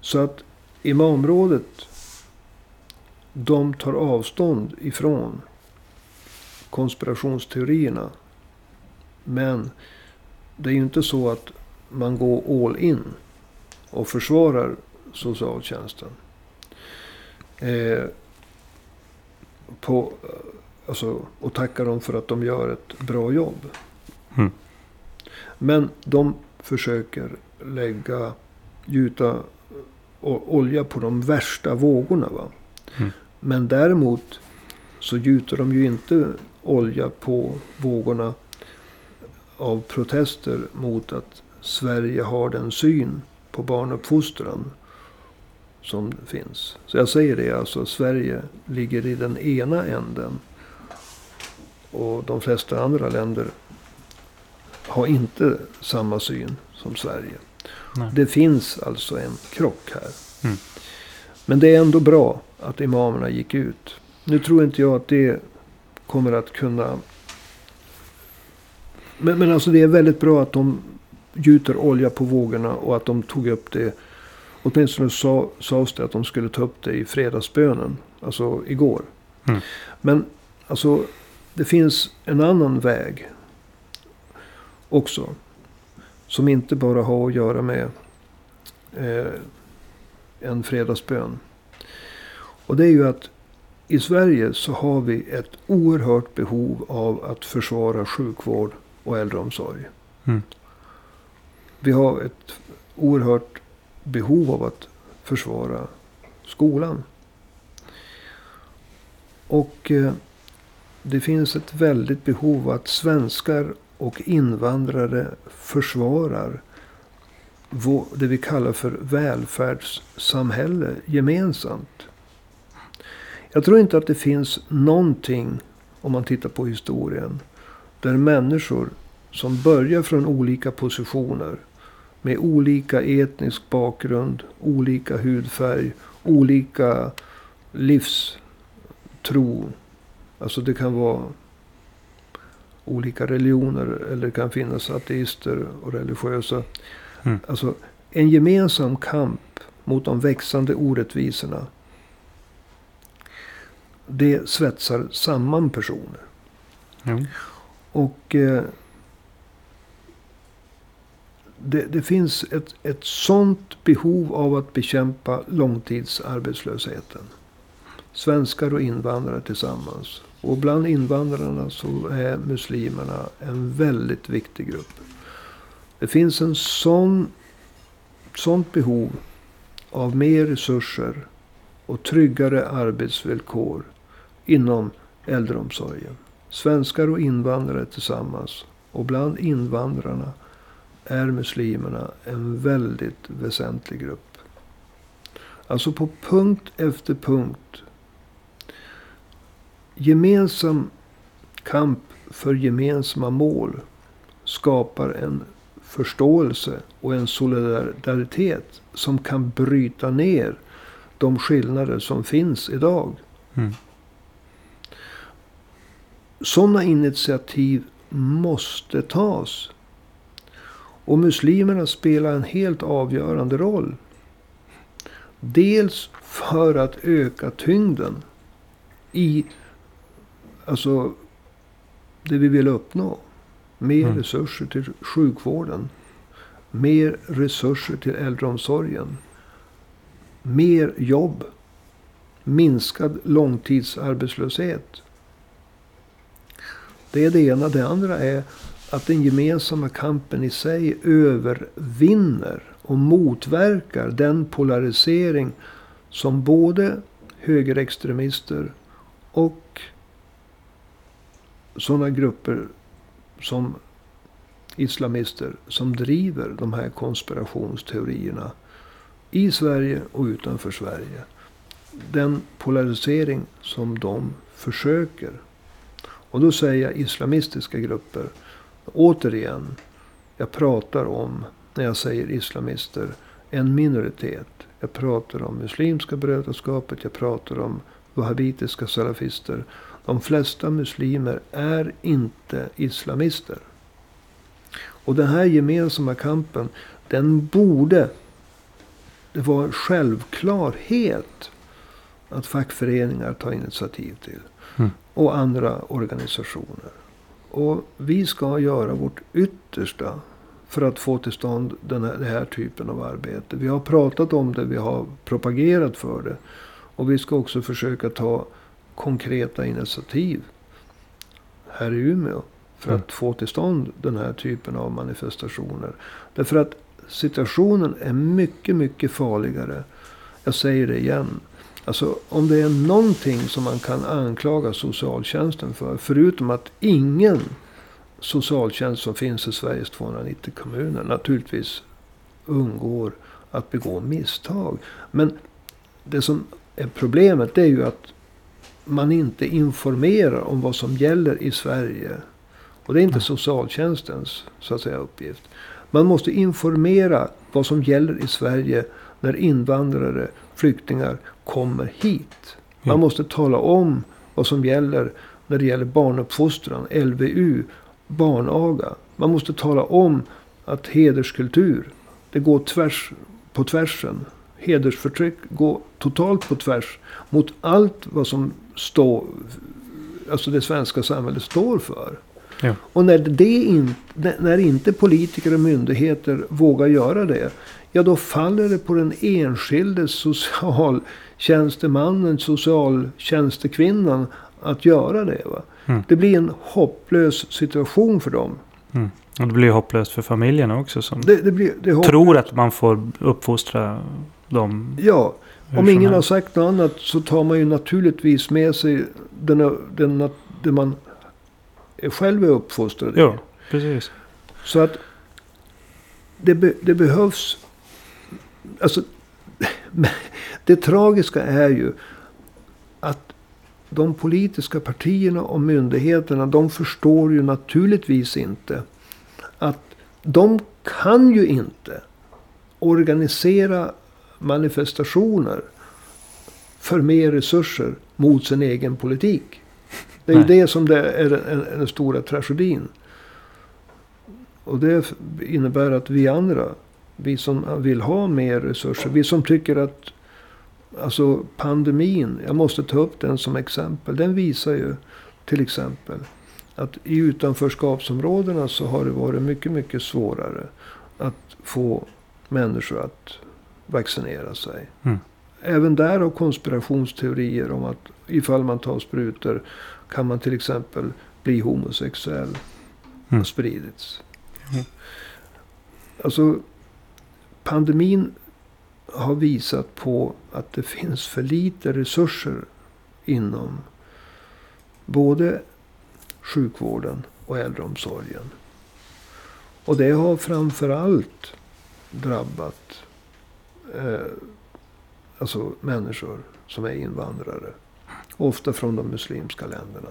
Så att imamrådet de tar avstånd ifrån konspirationsteorierna. Men det är ju inte så att man går all in och försvarar socialtjänsten. Eh, på, alltså, och tackar dem för att de gör ett bra jobb. Mm. Men de försöker lägga, gjuta olja på de värsta vågorna. Va? Mm. Men däremot så gjuter de ju inte olja på vågorna av protester mot att Sverige har den syn på barnuppfostran som finns. Så jag säger det, alltså Sverige ligger i den ena änden. Och de flesta andra länder har inte samma syn som Sverige. Nej. Det finns alltså en krock här. Mm. Men det är ändå bra att imamerna gick ut. Nu tror inte jag att det kommer att kunna... Men, men alltså det är väldigt bra att de gjuter olja på vågorna och att de tog upp det. Åtminstone sa, sades det att de skulle ta upp det i fredagsbönen. Alltså igår. Mm. Men alltså det finns en annan väg också. Som inte bara har att göra med eh, en fredagsbön. Och det är ju att i Sverige så har vi ett oerhört behov av att försvara sjukvård och äldreomsorg. Mm. Vi har ett oerhört behov av att försvara skolan. Och eh, det finns ett väldigt behov att svenskar och invandrare försvarar det vi kallar för välfärdssamhälle gemensamt. Jag tror inte att det finns någonting, om man tittar på historien, där människor som börjar från olika positioner med olika etnisk bakgrund, olika hudfärg, olika livstro. Alltså det kan vara olika religioner eller det kan finnas ateister och religiösa. Mm. Alltså en gemensam kamp mot de växande orättvisorna. Det svetsar samman personer. Mm. Och eh, det, det, finns ett, ett sånt behov av att bekämpa långtidsarbetslösheten. Svenskar och invandrare tillsammans. Och bland invandrarna så är muslimerna en väldigt viktig grupp. Det finns en sån, sånt behov av mer resurser och tryggare arbetsvillkor inom äldreomsorgen. Svenskar och invandrare tillsammans. Och bland invandrarna är muslimerna en väldigt väsentlig grupp. Alltså på punkt efter punkt. Gemensam kamp för gemensamma mål skapar en förståelse och en solidaritet som kan bryta ner de skillnader som finns idag. Mm. Sådana initiativ måste tas. Och muslimerna spelar en helt avgörande roll. Dels för att öka tyngden i alltså, det vi vill uppnå. Mer mm. resurser till sjukvården. Mer resurser till äldreomsorgen. Mer jobb. Minskad långtidsarbetslöshet. Det är det ena. Det andra är att den gemensamma kampen i sig övervinner och motverkar den polarisering som både högerextremister och sådana grupper som islamister som driver de här konspirationsteorierna i Sverige och utanför Sverige. Den polarisering som de försöker. Och då säger jag islamistiska grupper. Återigen, jag pratar om, när jag säger islamister, en minoritet. Jag pratar om Muslimska brödraskapet, jag pratar om wahhabitiska salafister. De flesta muslimer är inte islamister. Och den här gemensamma kampen, den borde... Det var en självklarhet att fackföreningar tar initiativ till. Mm. Och andra organisationer. Och vi ska göra vårt yttersta för att få till stånd den här, den här typen av arbete. Vi har pratat om det, vi har propagerat för det. Och vi ska också försöka ta konkreta initiativ här i Umeå. För mm. att få till stånd den här typen av manifestationer. Därför att situationen är mycket, mycket farligare. Jag säger det igen. Alltså om det är någonting som man kan anklaga socialtjänsten för. Förutom att ingen socialtjänst som finns i Sveriges 290 kommuner naturligtvis undgår att begå misstag. Men det som är problemet det är ju att man inte informerar om vad som gäller i Sverige. Och det är inte socialtjänstens så att säga, uppgift. Man måste informera vad som gäller i Sverige när invandrare, flyktingar kommer hit. Man måste tala om vad som gäller när det gäller barnuppfostran, LVU, barnaga. Man måste tala om att hederskultur, det går tvärs på tvärsen. Hedersförtryck går totalt på tvärs mot allt vad som står, alltså det svenska samhället står för. Ja. Och när, det in, när inte politiker och myndigheter vågar göra det. Ja, då faller det på den enskilde socialtjänstemannen, socialtjänstekvinnan att göra det. Va? Mm. Det blir en hopplös situation för dem. Mm. Och det blir hopplöst för familjerna också. Som det, det blir, det tror att man får uppfostra dem. Ja, om ingen har sagt något annat så tar man ju naturligtvis med sig den, den, det man själv är uppfostrad Ja, precis. Så att det, be, det behövs... Alltså, <laughs> det tragiska är ju att de politiska partierna och myndigheterna, de förstår ju naturligtvis inte att de kan ju inte organisera manifestationer för mer resurser mot sin egen politik. Det är ju det som det är den, stora tragedin. Och det innebär att vi andra, vi som vill ha mer resurser, vi som tycker att alltså pandemin, jag måste ta upp den som exempel. Den visar ju till exempel att i utanförskapsområdena så har det varit mycket, mycket svårare att få människor att vaccinera sig. Mm. Även där har konspirationsteorier om att ifall man tar sprutor kan man till exempel bli homosexuell mm. spridits. Mm. Alltså pandemin har visat på att det finns för lite resurser inom både sjukvården och äldreomsorgen. Och det har framförallt drabbat eh, alltså människor som är invandrare. Ofta från de muslimska länderna.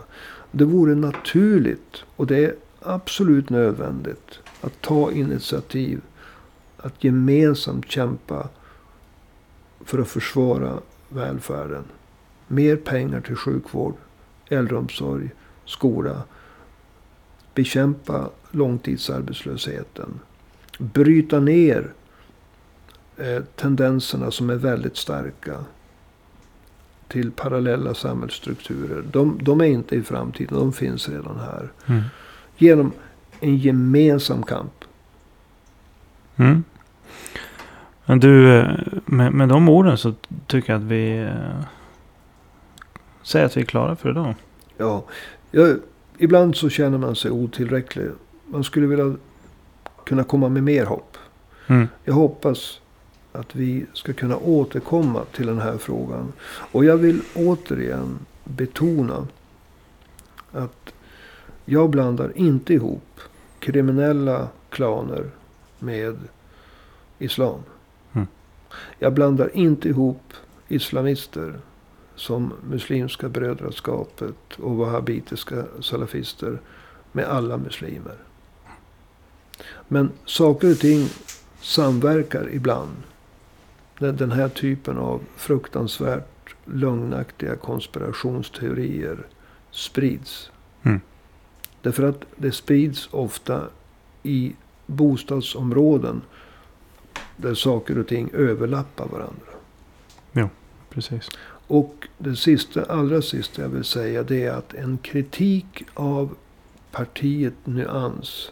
Det vore naturligt och det är absolut nödvändigt att ta initiativ. Att gemensamt kämpa för att försvara välfärden. Mer pengar till sjukvård, äldreomsorg, skola. Bekämpa långtidsarbetslösheten. Bryta ner eh, tendenserna som är väldigt starka till parallella samhällsstrukturer. De, de, är inte i framtiden, de finns redan här. Mm. Genom en gemensam kamp. Mm. Men du, eh, med, med de orden så tycker jag att vi eh, säger att vi är klara för idag. Ja, jag, ibland så känner man sig otillräcklig. Man skulle vilja kunna komma med mer hopp. Mm. Jag hoppas att vi ska kunna återkomma till den här frågan. Och jag vill återigen betona att jag blandar inte ihop kriminella klaner med islam. Jag blandar inte ihop islamister som Muslimska brödraskapet och wahhabitiska salafister med alla muslimer. Men saker och ting samverkar ibland. Den här typen av fruktansvärt lögnaktiga konspirationsteorier sprids. Mm. Därför att det sprids ofta i bostadsområden där saker och ting överlappar varandra. Ja, precis. Och det sista, allra sista jag vill säga det är att en kritik av partiet Nyans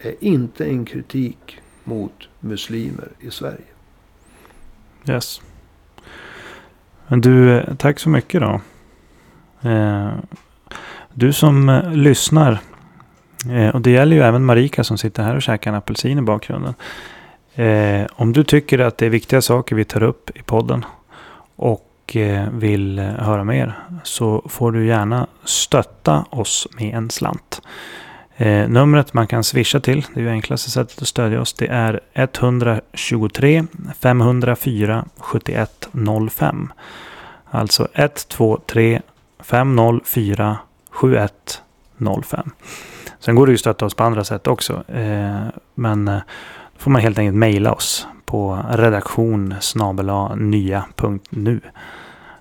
är inte en kritik mot muslimer i Sverige. Yes. Men du, eh, tack så mycket då. Eh, du som eh, lyssnar. Och det gäller ju även Marika som sitter här och käkar en apelsin i bakgrunden. Eh, om du tycker att det är viktiga saker vi tar upp i podden och eh, vill eh, höra mer så får du gärna stötta oss med en slant. Eh, numret man kan swisha till, det är ju enklaste sättet att stödja oss, det är 123 504 7105. Alltså 123 504 7105. Sen går det ju att stötta oss på andra sätt också. Eh, men eh, får man helt enkelt mejla oss på redaktion nya.nu.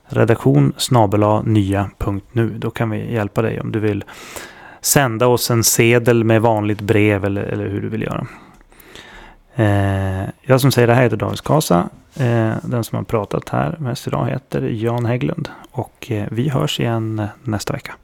Redaktion nya.nu. Då kan vi hjälpa dig om du vill sända oss en sedel med vanligt brev eller, eller hur du vill göra. Eh, jag som säger det här heter David Skasa. Eh, den som har pratat här mest idag heter Jan Hägglund. Och eh, vi hörs igen nästa vecka.